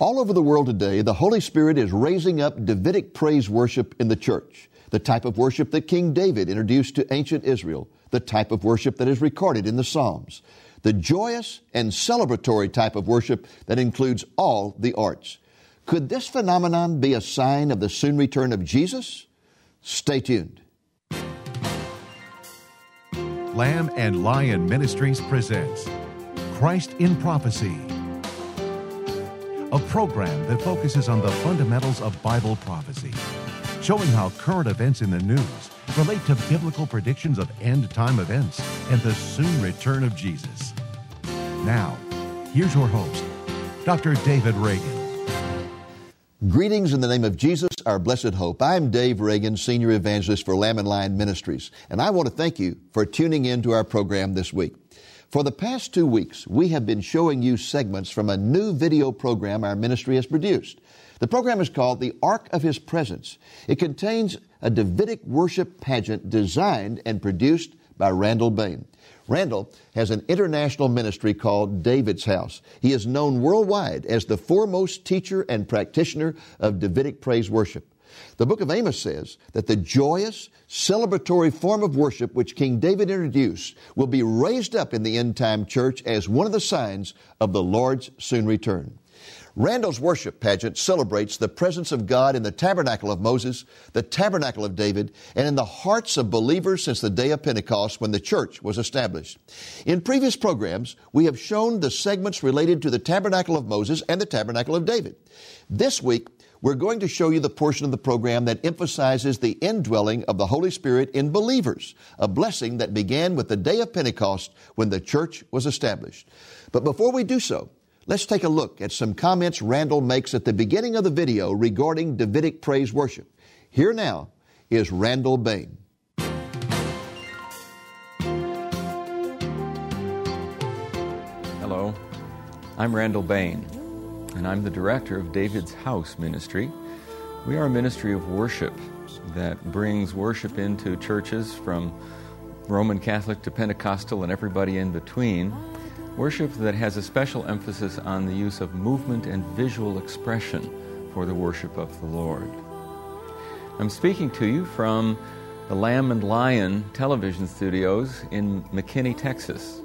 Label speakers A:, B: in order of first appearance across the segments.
A: All over the world today, the Holy Spirit is raising up Davidic praise worship in the church, the type of worship that King David introduced to ancient Israel, the type of worship that is recorded in the Psalms, the joyous and celebratory type of worship that includes all the arts. Could this phenomenon be a sign of the soon return of Jesus? Stay tuned.
B: Lamb and Lion Ministries presents Christ in Prophecy, a program that focuses on the fundamentals of Bible prophecy, showing how current events in the news relate to biblical predictions of end time events and the soon return of Jesus. Now, here's your host, Dr. David Reagan.
A: Greetings in the name of Jesus, our blessed hope. I'm Dave Reagan, Senior Evangelist for Lamb and Lion Ministries, and I want to thank you for tuning in to our program this week. For the past two weeks, we have been showing you segments from a new video program our ministry has produced. The program is called The Ark of His Presence. It contains a Davidic worship pageant designed and produced by Randall Bane. Randall has an international ministry called David's House. He is known worldwide as the foremost teacher and practitioner of Davidic praise worship. The book of Amos says that the joyous, celebratory form of worship which King David introduced will be raised up in the end time church as one of the signs of the Lord's soon return. Randall's worship pageant celebrates the presence of God in the tabernacle of Moses, the tabernacle of David, and in the hearts of believers since the day of Pentecost when the church was established. In previous programs, we have shown the segments related to the tabernacle of Moses and the tabernacle of David. This week, we're going to show you the portion of the program that emphasizes the indwelling of the Holy Spirit in believers, a blessing that began with the day of Pentecost when the church was established. But before we do so, Let's take a look at some comments Randall makes at the beginning of the video regarding Davidic praise worship. Here now is Randall Bane.
C: Hello, I'm Randall Bane, and I'm the director of David's House Ministry. We are a ministry of worship that brings worship into churches from Roman Catholic to Pentecostal and everybody in between Worship that has a special emphasis on the use of movement and visual expression for the worship of the Lord. I'm speaking to you from the Lamb and Lion television studios in McKinney, Texas.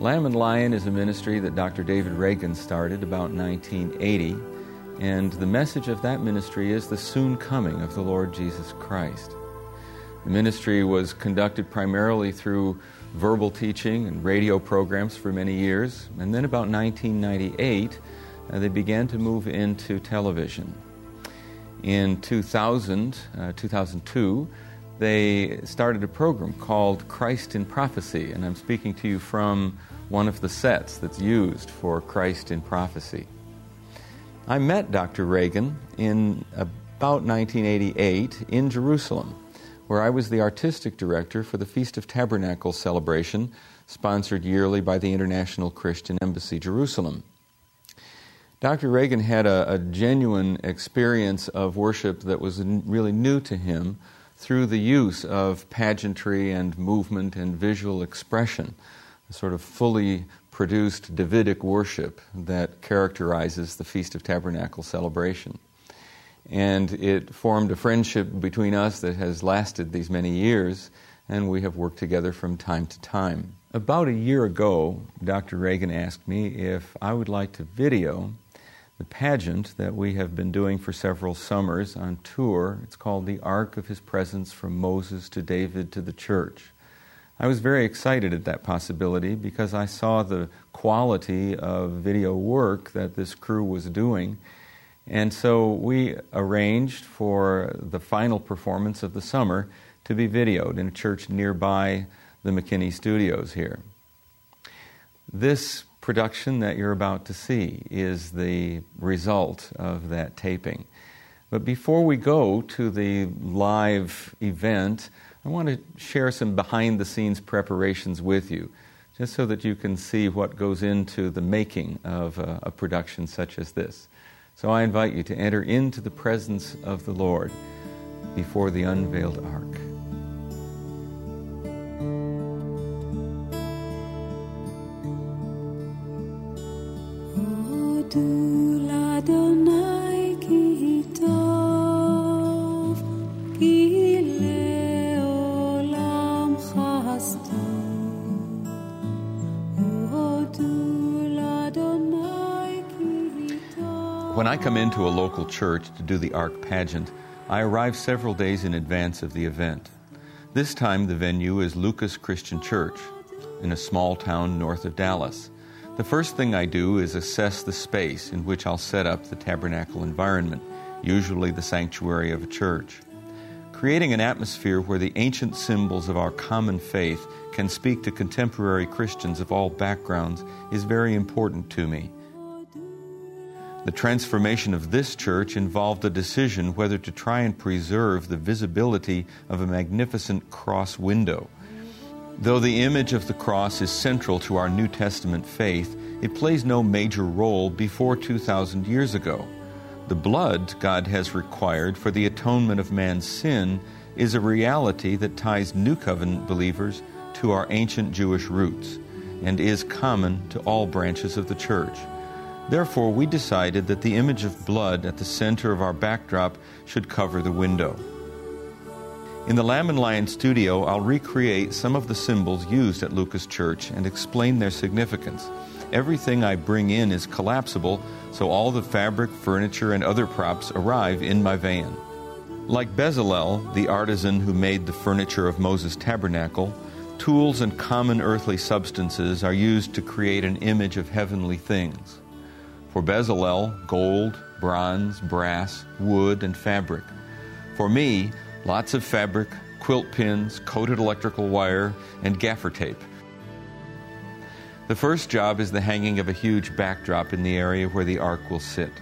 C: Lamb and Lion is a ministry that Dr. David Reagan started about 1980, and the message of that ministry is the soon coming of the Lord Jesus Christ. The ministry was conducted primarily through verbal teaching and radio programs for many years. And then about 1998, uh, they began to move into television. In 2000, uh, 2002, they started a program called Christ in Prophecy, and I'm speaking to you from one of the sets that's used for Christ in Prophecy. I met Dr. Reagan in about 1988 in Jerusalem where I was the artistic director for the Feast of Tabernacles celebration, sponsored yearly by the International Christian Embassy, Jerusalem. Dr. Reagan had a, a genuine experience of worship that was really new to him through the use of pageantry and movement and visual expression, a sort of fully produced Davidic worship that characterizes the Feast of Tabernacle celebration. And it formed a friendship between us that has lasted these many years, and we have worked together from time to time. About a year ago, Dr. Reagan asked me if I would like to video the pageant that we have been doing for several summers on tour. It's called The Ark of His Presence from Moses to David to the Church. I was very excited at that possibility because I saw the quality of video work that this crew was doing and so we arranged for the final performance of the summer to be videoed in a church nearby the McKinney studios here. This production that you're about to see is the result of that taping. But before we go to the live event, I want to share some behind the scenes preparations with you, just so that you can see what goes into the making of a, a production such as this. So I invite you to enter into the presence of the Lord before the unveiled ark. When I come into a local church to do the Ark pageant, I arrive several days in advance of the event. This time, the venue is Lucas Christian Church in a small town north of Dallas. The first thing I do is assess the space in which I'll set up the tabernacle environment, usually the sanctuary of a church. Creating an atmosphere where the ancient symbols of our common faith can speak to contemporary Christians of all backgrounds is very important to me. The transformation of this church involved a decision whether to try and preserve the visibility of a magnificent cross window. Though the image of the cross is central to our New Testament faith, it plays no major role before 2,000 years ago. The blood God has required for the atonement of man's sin is a reality that ties New Covenant believers to our ancient Jewish roots and is common to all branches of the church. Therefore, we decided that the image of blood at the center of our backdrop should cover the window. In the Lamb and Lion studio, I'll recreate some of the symbols used at Lucas Church and explain their significance. Everything I bring in is collapsible, so all the fabric, furniture, and other props arrive in my van. Like Bezalel, the artisan who made the furniture of Moses' tabernacle, tools and common earthly substances are used to create an image of heavenly things. For Bezalel, gold, bronze, brass, wood, and fabric. For me, lots of fabric, quilt pins, coated electrical wire, and gaffer tape. The first job is the hanging of a huge backdrop in the area where the ark will sit.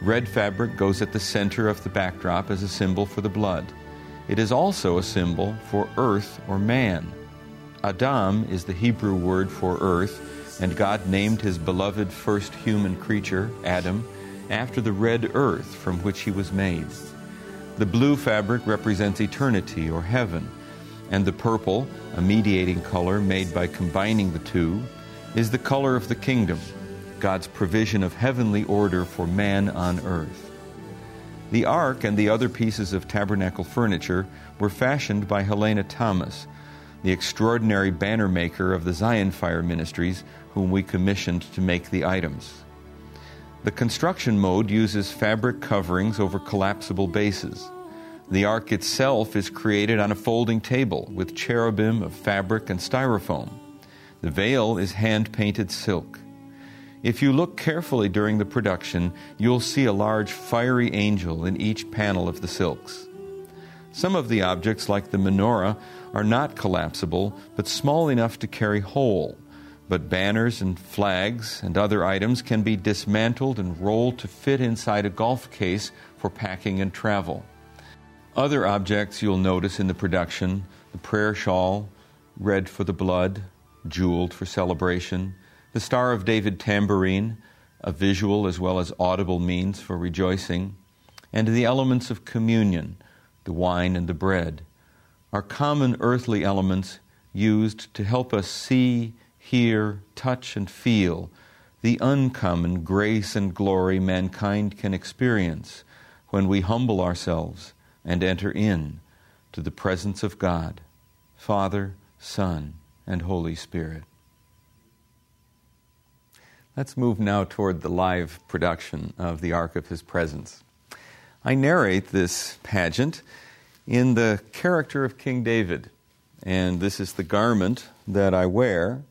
C: Red fabric goes at the center of the backdrop as a symbol for the blood. It is also a symbol for earth or man. Adam is the Hebrew word for earth, and God named his beloved first human creature, Adam, after the red earth from which he was made. The blue fabric represents eternity or heaven, and the purple, a mediating color made by combining the two, is the color of the kingdom, God's provision of heavenly order for man on earth. The ark and the other pieces of tabernacle furniture were fashioned by Helena Thomas, the extraordinary banner maker of the Zion Fire Ministries, whom we commissioned to make the items. The construction mode uses fabric coverings over collapsible bases. The ark itself is created on a folding table with cherubim of fabric and styrofoam. The veil is hand painted silk. If you look carefully during the production, you'll see a large fiery angel in each panel of the silks. Some of the objects, like the menorah, are not collapsible, but small enough to carry whole but banners and flags and other items can be dismantled and rolled to fit inside a golf case for packing and travel. Other objects you'll notice in the production the prayer shawl, red for the blood, jeweled for celebration, the Star of David tambourine, a visual as well as audible means for rejoicing, and the elements of communion, the wine and the bread, are common earthly elements used to help us see hear, touch, and feel the uncommon grace and glory mankind can experience when we humble ourselves and enter in to the presence of God, Father, Son, and Holy Spirit. Let's move now toward the live production of the Ark of His Presence. I narrate this pageant in the character of King David, and this is the garment that I wear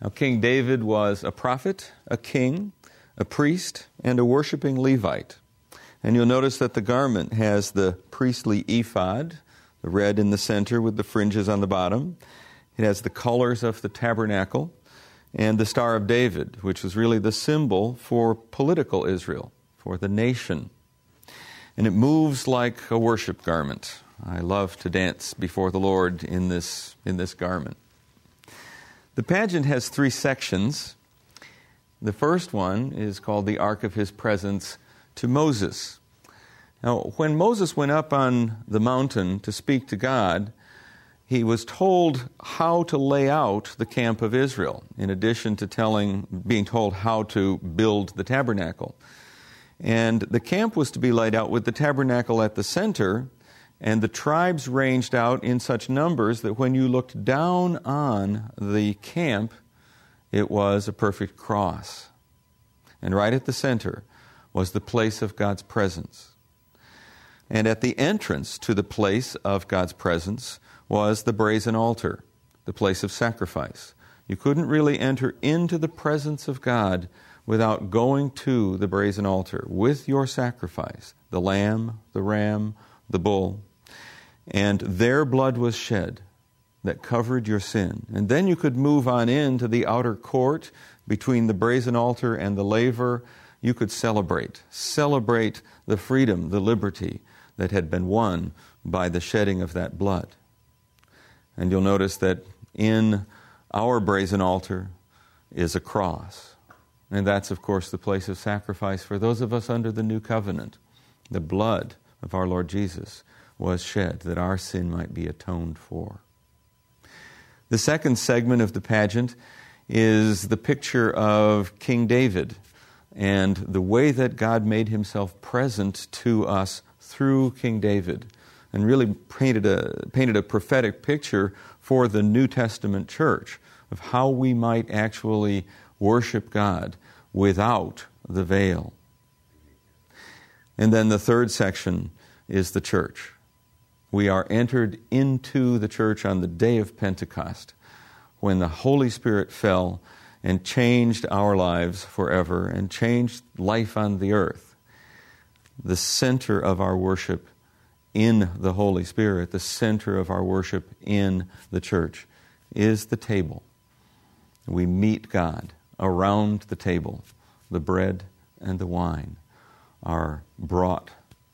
C: now, King David was a prophet, a king, a priest, and a worshiping Levite. And you'll notice that the garment has the priestly ephod, the red in the center with the fringes on the bottom. It has the colors of the tabernacle and the Star of David, which was really the symbol for political Israel, for the nation. And it moves like a worship garment. I love to dance before the Lord in this, in this garment. The pageant has three sections. The first one is called the Ark of His Presence to Moses. Now, when Moses went up on the mountain to speak to God, he was told how to lay out the camp of Israel, in addition to telling, being told how to build the tabernacle. And the camp was to be laid out with the tabernacle at the center and the tribes ranged out in such numbers that when you looked down on the camp, it was a perfect cross. And right at the center was the place of God's presence. And at the entrance to the place of God's presence was the brazen altar, the place of sacrifice. You couldn't really enter into the presence of God without going to the brazen altar with your sacrifice the lamb, the ram, the bull. And their blood was shed that covered your sin. And then you could move on into the outer court between the brazen altar and the laver. You could celebrate, celebrate the freedom, the liberty that had been won by the shedding of that blood. And you'll notice that in our brazen altar is a cross. And that's, of course, the place of sacrifice for those of us under the new covenant. The blood of our Lord Jesus was shed that our sin might be atoned for. The second segment of the pageant is the picture of King David and the way that God made himself present to us through King David and really painted a, painted a prophetic picture for the New Testament church of how we might actually worship God without the veil. And then the third section is the church. We are entered into the church on the day of Pentecost when the Holy Spirit fell and changed our lives forever and changed life on the earth. The center of our worship in the Holy Spirit, the center of our worship in the church, is the table. We meet God around the table. The bread and the wine are brought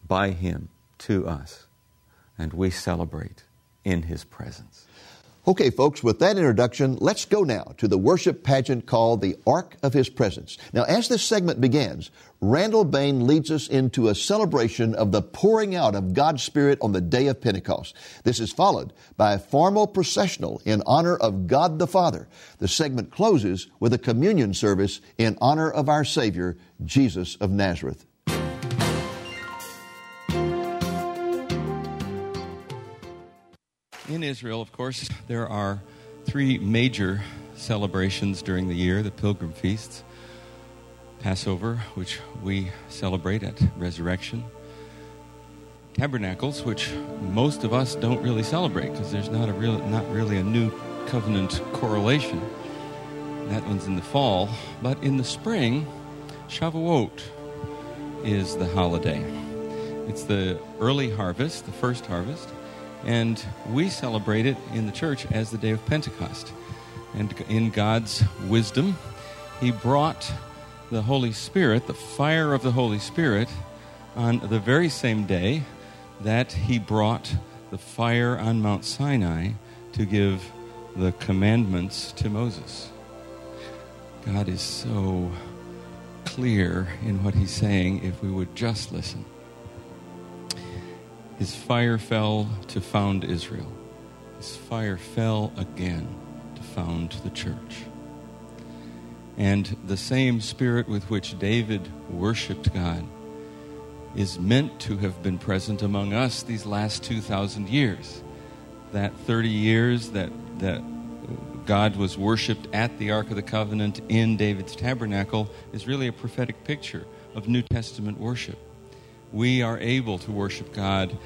C: by Him to us, and we celebrate in His presence.
A: Okay, folks, with that introduction, let's go now to the worship pageant called the Ark of His Presence. Now, as this segment begins, Randall Bane leads us into a celebration of the pouring out of God's Spirit on the day of Pentecost. This is followed by a formal processional in honor of God the Father. The segment closes with a communion service in honor of our Savior, Jesus of Nazareth.
C: In Israel, of course, there are three major celebrations during the year the pilgrim feasts, Passover, which we celebrate at resurrection, tabernacles, which most of us don't really celebrate because there's not a real, not really a new covenant correlation. That one's in the fall, but in the spring, Shavuot is the holiday. It's the early harvest, the first harvest, and we celebrate it in the church as the day of Pentecost. And in God's wisdom, He brought the Holy Spirit, the fire of the Holy Spirit, on the very same day that He brought the fire on Mount Sinai to give the commandments to Moses. God is so clear in what He's saying if we would just listen. His fire fell to found Israel. His fire fell again to found the church. And the same spirit with which David worshiped God is meant to have been present among us these last 2,000 years. That 30 years that, that God was worshiped at the Ark of the Covenant in David's tabernacle is really a prophetic picture of New Testament worship we are able to worship God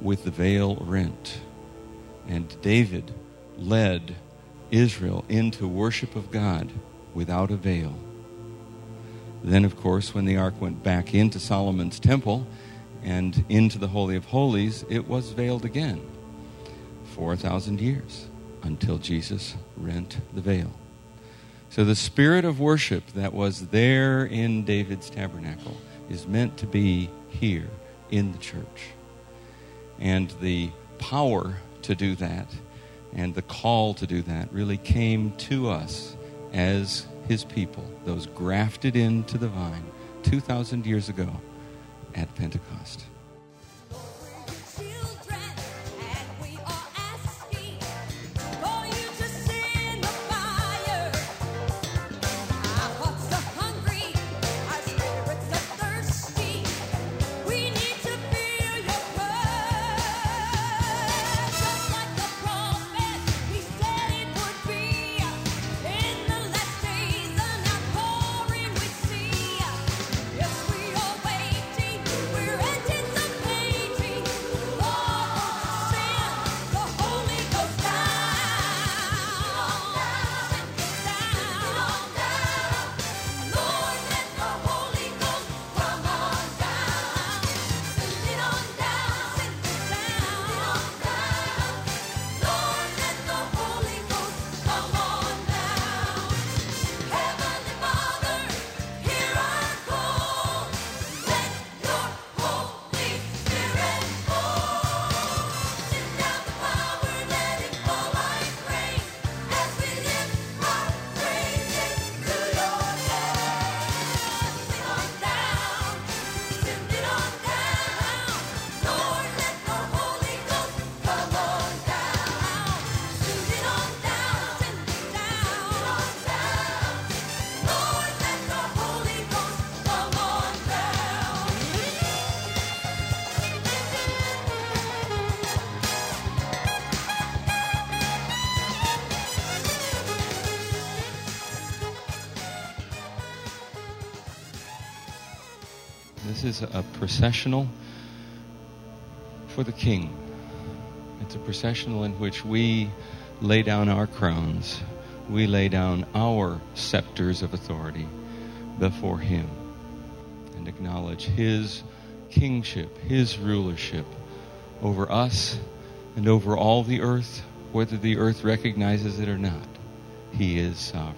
C: with the veil rent. And David led Israel into worship of God without a veil. Then, of course, when the ark went back into Solomon's temple and into the Holy of Holies, it was veiled again. 4,000 years until Jesus rent the veil. So, the spirit of worship that was there in David's tabernacle is meant to be here in the church. And the power to do that and the call to do that really came to us as his people, those grafted into the vine 2,000 years ago at Pentecost. Is a processional for the King. It's a processional in which we lay down our crowns, we lay down our scepters of authority before Him and acknowledge His kingship, His rulership over us and over all the earth, whether the earth recognizes it or not. He is sovereign.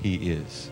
C: He is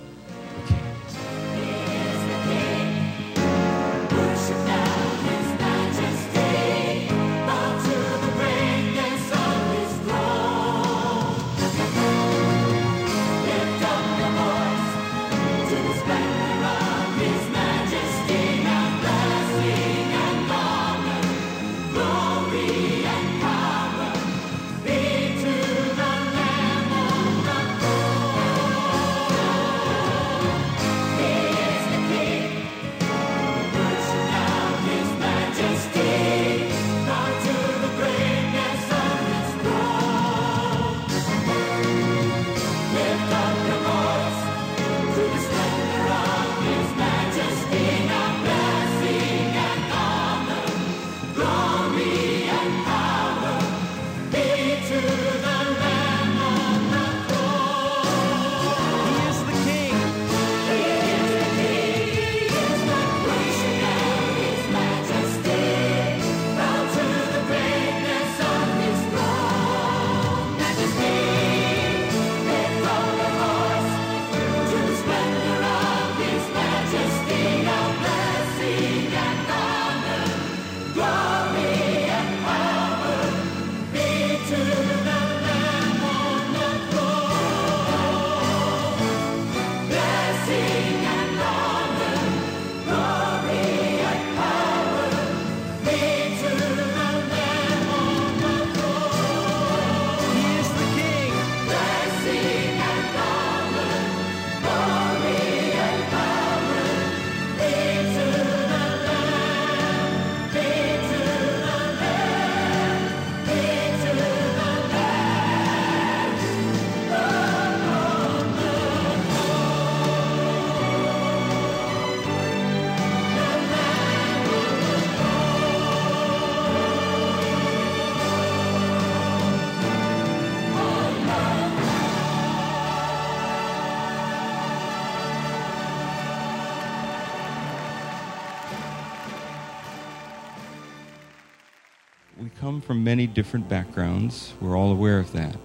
C: from many different backgrounds. We're all aware of that.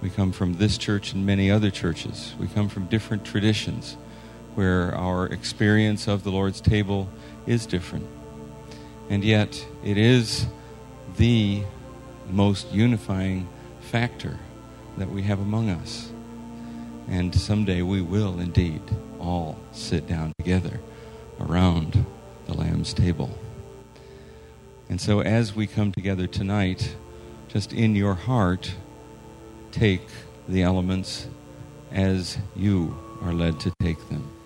C: We come from this church and many other churches. We come from different traditions where our experience of the Lord's table is different. And yet, it is the most unifying factor that we have among us. And someday we will indeed all sit down together around the Lamb's table. And so, as we come together tonight, just in your heart, take the elements as you are led to take them.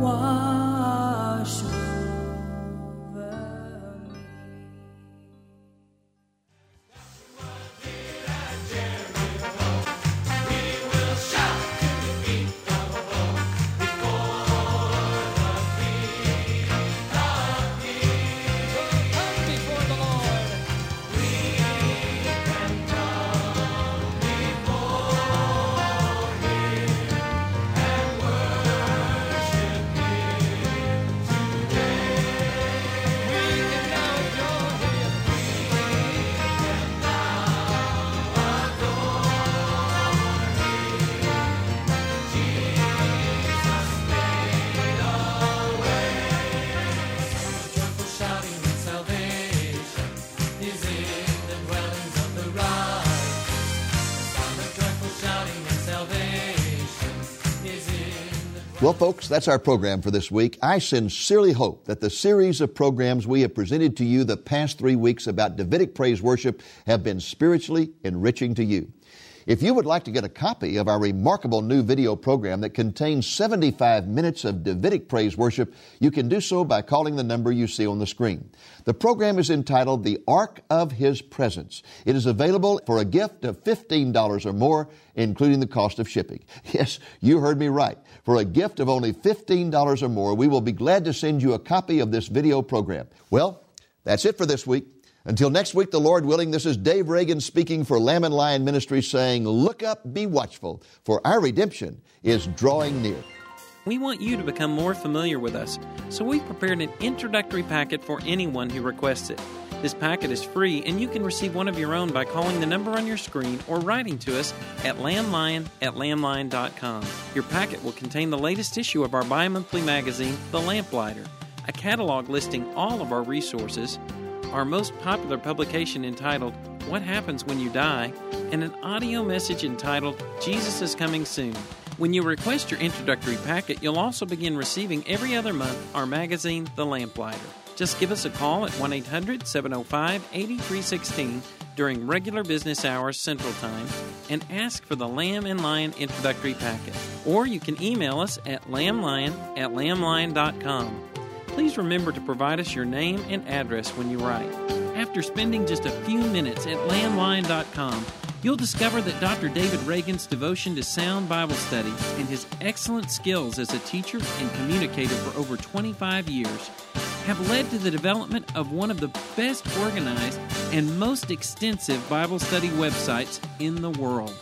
A: 我 Well, folks, that's our program for this week. I sincerely hope that the series of programs we have presented to you the past three weeks about Davidic praise worship have been spiritually enriching to you. If you would like to get a copy of our remarkable new video program that contains 75 minutes of Davidic praise worship, you can do so by calling the number you see on the screen. The program is entitled The Ark of His Presence. It is available for a gift of $15 or more, including the cost of shipping. Yes, you heard me right. For a gift of only $15 or more, we will be glad to send you a copy of this video program. Well, that's it for this week. Until next week, the Lord willing, this is Dave Reagan speaking for Lamb and Lion Ministry saying, Look up, be watchful, for our redemption is drawing near.
D: We want you to become more familiar with us, so we've prepared an introductory packet for anyone who requests it. This packet is free, and you can receive one of your own by calling the number on your screen or writing to us at lamblion at lamblion.com. Your packet will contain the latest issue of our bi monthly magazine, The Lamplighter, a catalog listing all of our resources our most popular publication entitled What Happens When You Die, and an audio message entitled Jesus is Coming Soon. When you request your introductory packet, you'll also begin receiving every other month our magazine, The Lamplighter. Just give us a call at 1 800 705 8316 during regular business hours Central Time and ask for the Lamb and Lion introductory packet. Or you can email us at lamblion at lamblion.com please remember to provide us your name and address when you write. After spending just a few minutes at lamblion.com, you'll discover that Dr. David Reagan's devotion to sound Bible study and his excellent skills as a teacher and communicator for over 25 years have led to the development of one of the best organized and most extensive Bible study websites in the world.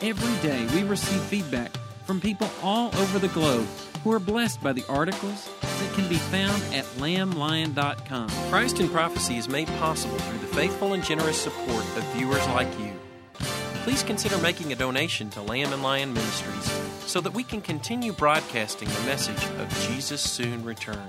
D: Every day we receive feedback from people all over the globe who are blessed by the articles that can be found at lamblion.com.
E: Christ in Prophecy is made possible through the faithful and generous support of viewers like you. Please consider making a donation to Lamb and Lion Ministries so that we can continue broadcasting the message of Jesus' soon return.